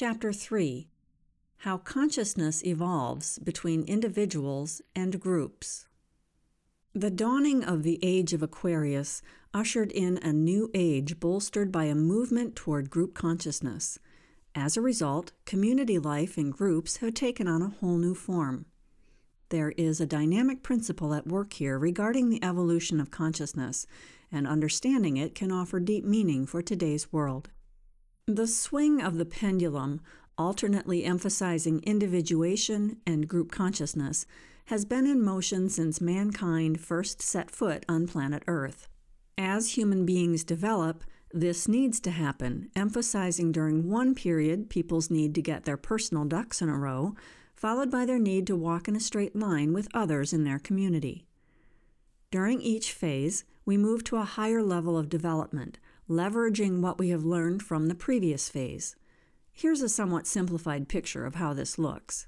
Chapter 3 How Consciousness Evolves Between Individuals and Groups. The dawning of the age of Aquarius ushered in a new age bolstered by a movement toward group consciousness. As a result, community life in groups have taken on a whole new form. There is a dynamic principle at work here regarding the evolution of consciousness, and understanding it can offer deep meaning for today's world. The swing of the pendulum, alternately emphasizing individuation and group consciousness, has been in motion since mankind first set foot on planet Earth. As human beings develop, this needs to happen, emphasizing during one period people's need to get their personal ducks in a row, followed by their need to walk in a straight line with others in their community. During each phase, we move to a higher level of development, leveraging what we have learned from the previous phase. Here's a somewhat simplified picture of how this looks.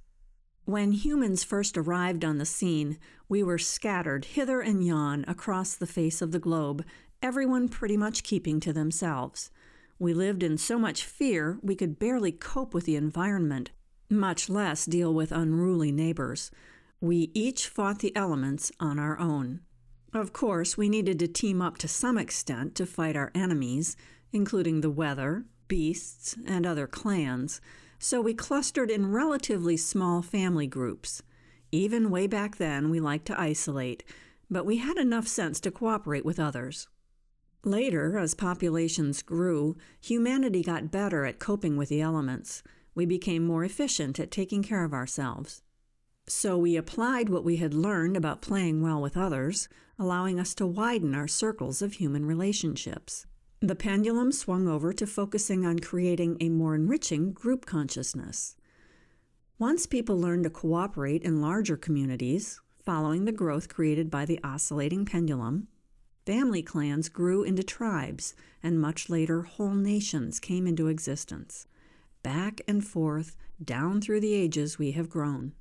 When humans first arrived on the scene, we were scattered hither and yon across the face of the globe, everyone pretty much keeping to themselves. We lived in so much fear we could barely cope with the environment, much less deal with unruly neighbors. We each fought the elements on our own. Of course, we needed to team up to some extent to fight our enemies, including the weather, beasts, and other clans, so we clustered in relatively small family groups. Even way back then, we liked to isolate, but we had enough sense to cooperate with others. Later, as populations grew, humanity got better at coping with the elements. We became more efficient at taking care of ourselves. So we applied what we had learned about playing well with others, allowing us to widen our circles of human relationships. The pendulum swung over to focusing on creating a more enriching group consciousness. Once people learned to cooperate in larger communities, following the growth created by the oscillating pendulum, family clans grew into tribes, and much later whole nations came into existence. Back and forth, down through the ages, we have grown.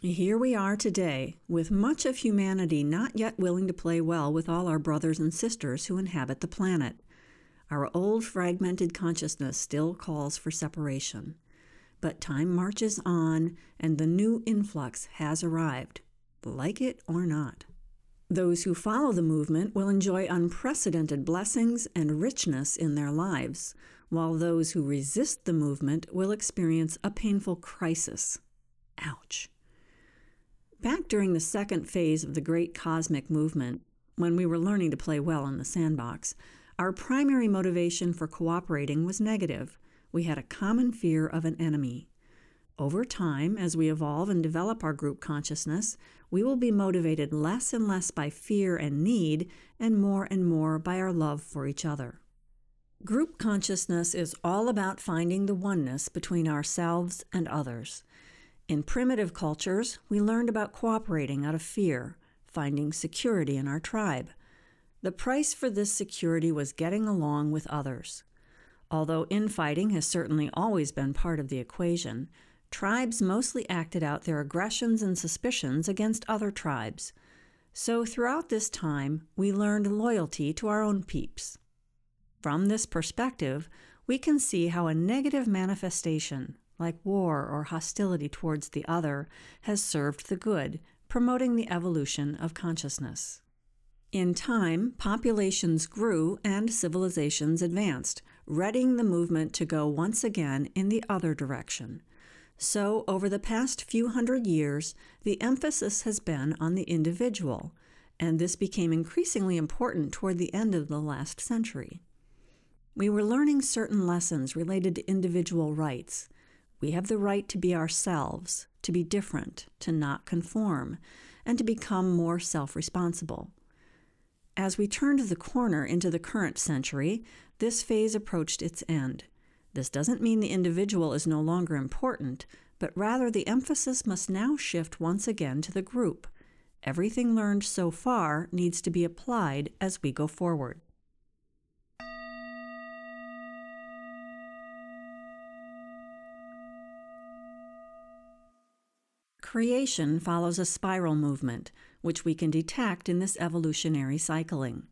Here we are today, with much of humanity not yet willing to play well with all our brothers and sisters who inhabit the planet. Our old fragmented consciousness still calls for separation. But time marches on, and the new influx has arrived, like it or not. Those who follow the movement will enjoy unprecedented blessings and richness in their lives, while those who resist the movement will experience a painful crisis. Ouch. Back during the second phase of the great cosmic movement, when we were learning to play well in the sandbox, our primary motivation for cooperating was negative. We had a common fear of an enemy. Over time, as we evolve and develop our group consciousness, we will be motivated less and less by fear and need, and more and more by our love for each other. Group consciousness is all about finding the oneness between ourselves and others. In primitive cultures, we learned about cooperating out of fear, finding security in our tribe. The price for this security was getting along with others. Although infighting has certainly always been part of the equation, tribes mostly acted out their aggressions and suspicions against other tribes. So throughout this time, we learned loyalty to our own peeps. From this perspective, we can see how a negative manifestation, like war or hostility towards the other, has served the good, promoting the evolution of consciousness. In time, populations grew and civilizations advanced, readying the movement to go once again in the other direction. So, over the past few hundred years, the emphasis has been on the individual, and this became increasingly important toward the end of the last century. We were learning certain lessons related to individual rights, we have the right to be ourselves, to be different, to not conform, and to become more self responsible. As we turned the corner into the current century, this phase approached its end. This doesn't mean the individual is no longer important, but rather the emphasis must now shift once again to the group. Everything learned so far needs to be applied as we go forward. Creation follows a spiral movement, which we can detect in this evolutionary cycling.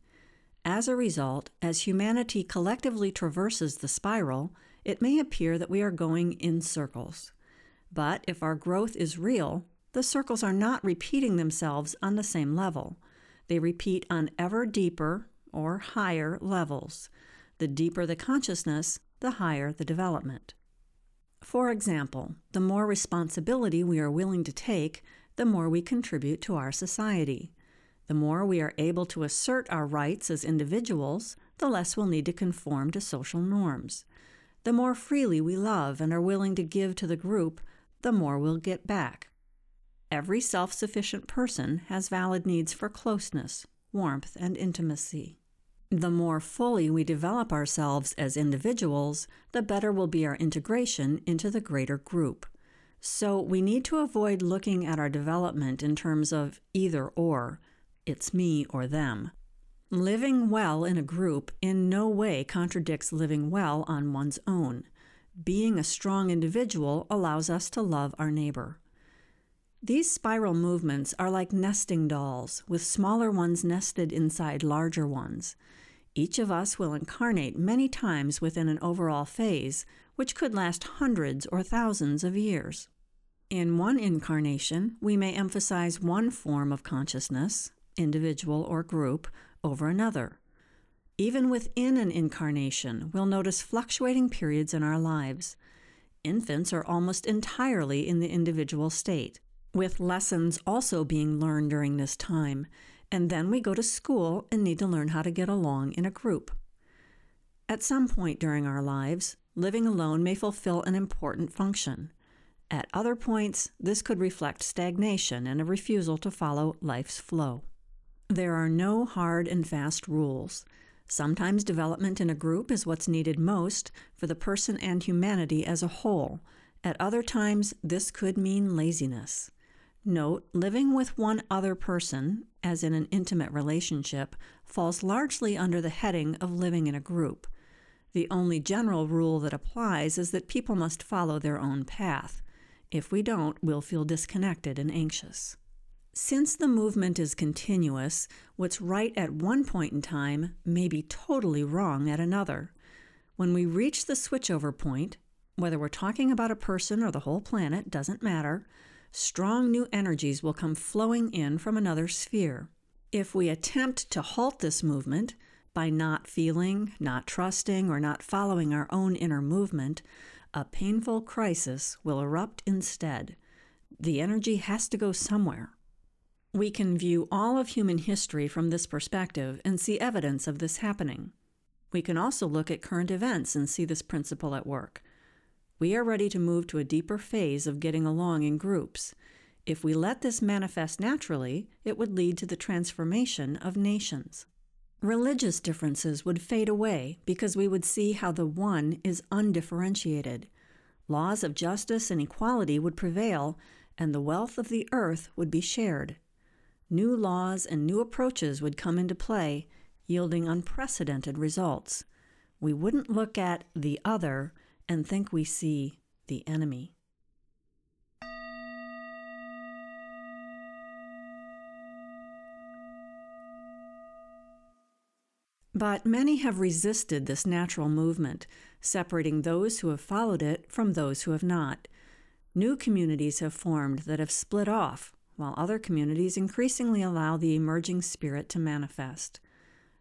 As a result, as humanity collectively traverses the spiral, it may appear that we are going in circles. But if our growth is real, the circles are not repeating themselves on the same level. They repeat on ever deeper or higher levels. The deeper the consciousness, the higher the development. For example, the more responsibility we are willing to take, the more we contribute to our society. The more we are able to assert our rights as individuals, the less we'll need to conform to social norms. The more freely we love and are willing to give to the group, the more we'll get back. Every self sufficient person has valid needs for closeness, warmth, and intimacy. The more fully we develop ourselves as individuals, the better will be our integration into the greater group. So we need to avoid looking at our development in terms of either or, it's me or them. Living well in a group in no way contradicts living well on one's own. Being a strong individual allows us to love our neighbor. These spiral movements are like nesting dolls, with smaller ones nested inside larger ones. Each of us will incarnate many times within an overall phase, which could last hundreds or thousands of years. In one incarnation, we may emphasize one form of consciousness, individual or group, over another. Even within an incarnation, we'll notice fluctuating periods in our lives. Infants are almost entirely in the individual state, with lessons also being learned during this time, and then we go to school and need to learn how to get along in a group. At some point during our lives, living alone may fulfill an important function. At other points, this could reflect stagnation and a refusal to follow life's flow. There are no hard and fast rules. Sometimes development in a group is what's needed most for the person and humanity as a whole. At other times, this could mean laziness. Note, living with one other person, as in an intimate relationship, falls largely under the heading of living in a group. The only general rule that applies is that people must follow their own path. If we don't, we'll feel disconnected and anxious. Since the movement is continuous, what's right at one point in time may be totally wrong at another. When we reach the switchover point, whether we're talking about a person or the whole planet doesn't matter, strong new energies will come flowing in from another sphere. If we attempt to halt this movement by not feeling, not trusting, or not following our own inner movement, a painful crisis will erupt instead. The energy has to go somewhere. We can view all of human history from this perspective and see evidence of this happening. We can also look at current events and see this principle at work we are ready to move to a deeper phase of getting along in groups. If we let this manifest naturally, it would lead to the transformation of nations. Religious differences would fade away because we would see how the one is undifferentiated. Laws of justice and equality would prevail, and the wealth of the earth would be shared. New laws and new approaches would come into play, yielding unprecedented results. We wouldn't look at the other and think we see the enemy. But many have resisted this natural movement, separating those who have followed it from those who have not. New communities have formed that have split off, while other communities increasingly allow the emerging spirit to manifest.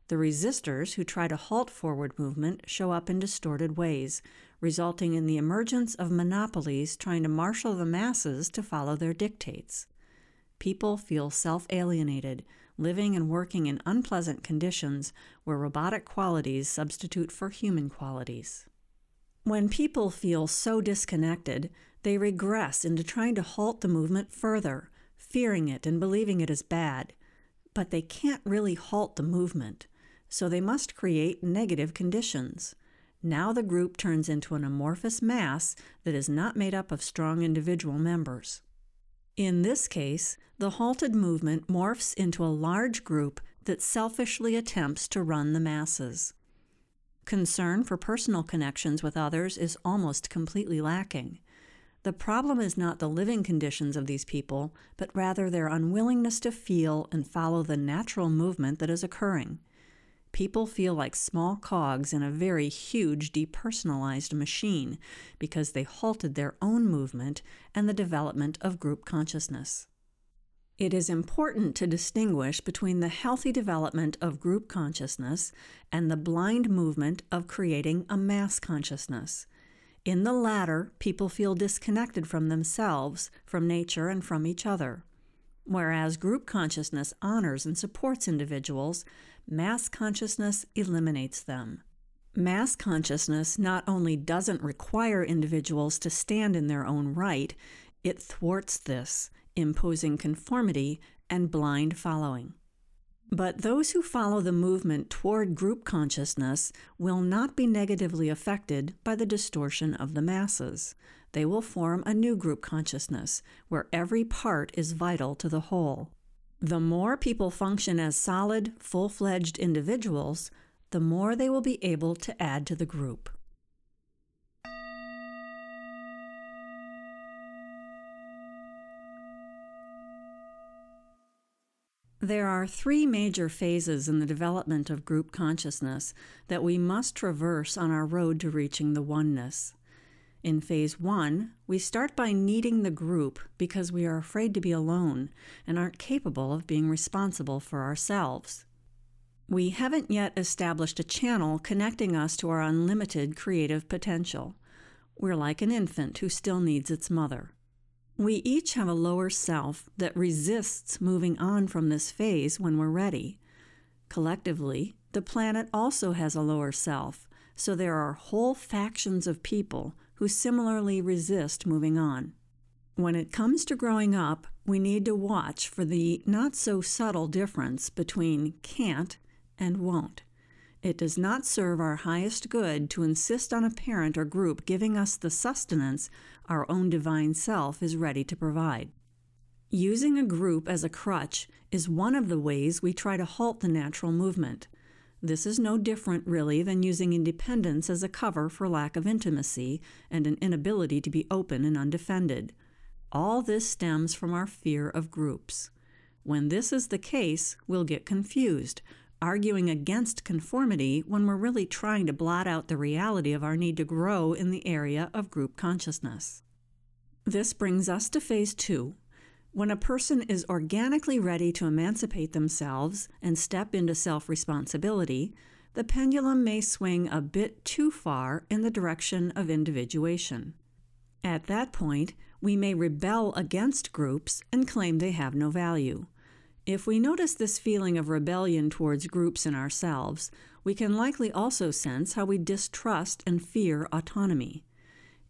The resistors who try to halt forward movement show up in distorted ways, resulting in the emergence of monopolies trying to marshal the masses to follow their dictates. People feel self alienated, living and working in unpleasant conditions where robotic qualities substitute for human qualities. When people feel so disconnected, they regress into trying to halt the movement further, fearing it and believing it is bad. But they can't really halt the movement, so they must create negative conditions. Now the group turns into an amorphous mass that is not made up of strong individual members. In this case, the halted movement morphs into a large group that selfishly attempts to run the masses. Concern for personal connections with others is almost completely lacking. The problem is not the living conditions of these people, but rather their unwillingness to feel and follow the natural movement that is occurring. People feel like small cogs in a very huge depersonalized machine because they halted their own movement and the development of group consciousness. It is important to distinguish between the healthy development of group consciousness and the blind movement of creating a mass consciousness. In the latter, people feel disconnected from themselves, from nature, and from each other. Whereas group consciousness honors and supports individuals, mass consciousness eliminates them. Mass consciousness not only doesn't require individuals to stand in their own right, it thwarts this, imposing conformity and blind following. But those who follow the movement toward group consciousness will not be negatively affected by the distortion of the masses they will form a new group consciousness where every part is vital to the whole. The more people function as solid, full fledged individuals, the more they will be able to add to the group. There are three major phases in the development of group consciousness that we must traverse on our road to reaching the oneness. In phase one, we start by needing the group because we are afraid to be alone and aren't capable of being responsible for ourselves. We haven't yet established a channel connecting us to our unlimited creative potential. We're like an infant who still needs its mother. We each have a lower self that resists moving on from this phase when we're ready. Collectively, the planet also has a lower self, so there are whole factions of people who similarly resist moving on. When it comes to growing up, we need to watch for the not so subtle difference between can't and won't. It does not serve our highest good to insist on a parent or group giving us the sustenance our own divine self is ready to provide. Using a group as a crutch is one of the ways we try to halt the natural movement. This is no different, really, than using independence as a cover for lack of intimacy and an inability to be open and undefended. All this stems from our fear of groups. When this is the case, we'll get confused, arguing against conformity when we're really trying to blot out the reality of our need to grow in the area of group consciousness. This brings us to phase two when a person is organically ready to emancipate themselves and step into self responsibility, the pendulum may swing a bit too far in the direction of individuation. At that point, we may rebel against groups and claim they have no value. If we notice this feeling of rebellion towards groups in ourselves, we can likely also sense how we distrust and fear autonomy.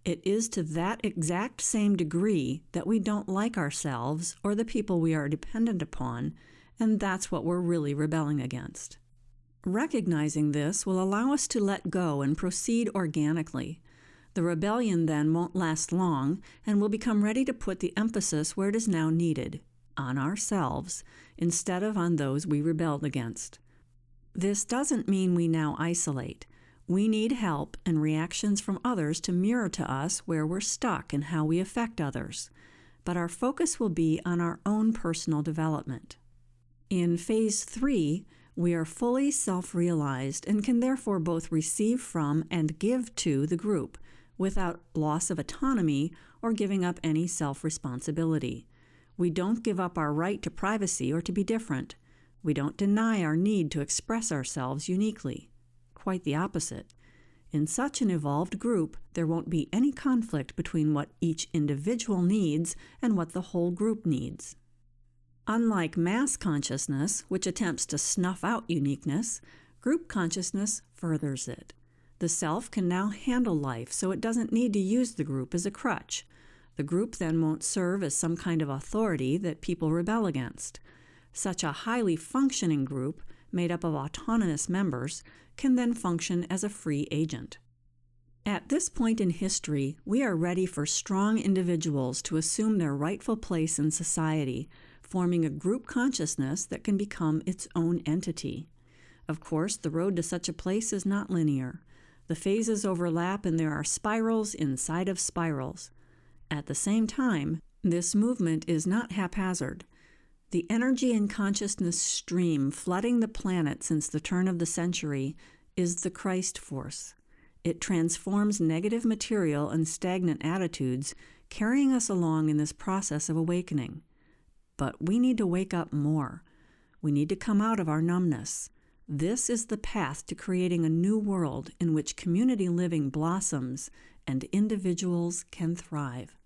It is to that exact same degree that we don't like ourselves or the people we are dependent upon, and that's what we're really rebelling against. Recognizing this will allow us to let go and proceed organically. The rebellion then won't last long, and we'll become ready to put the emphasis where it is now needed on ourselves instead of on those we rebelled against. This doesn't mean we now isolate. We need help and reactions from others to mirror to us where we're stuck and how we affect others. But our focus will be on our own personal development. In phase three, we are fully self realized and can therefore both receive from and give to the group without loss of autonomy or giving up any self responsibility. We don't give up our right to privacy or to be different. We don't deny our need to express ourselves uniquely quite the opposite. In such an evolved group, there won't be any conflict between what each individual needs and what the whole group needs. Unlike mass consciousness, which attempts to snuff out uniqueness, group consciousness furthers it. The self can now handle life, so it doesn't need to use the group as a crutch. The group then won't serve as some kind of authority that people rebel against. Such a highly functioning group, made up of autonomous members, can then function as a free agent. At this point in history, we are ready for strong individuals to assume their rightful place in society, forming a group consciousness that can become its own entity. Of course, the road to such a place is not linear. The phases overlap and there are spirals inside of spirals. At the same time, this movement is not haphazard. The energy and consciousness stream flooding the planet since the turn of the century is the Christ force. It transforms negative material and stagnant attitudes, carrying us along in this process of awakening. But we need to wake up more. We need to come out of our numbness. This is the path to creating a new world in which community living blossoms and individuals can thrive.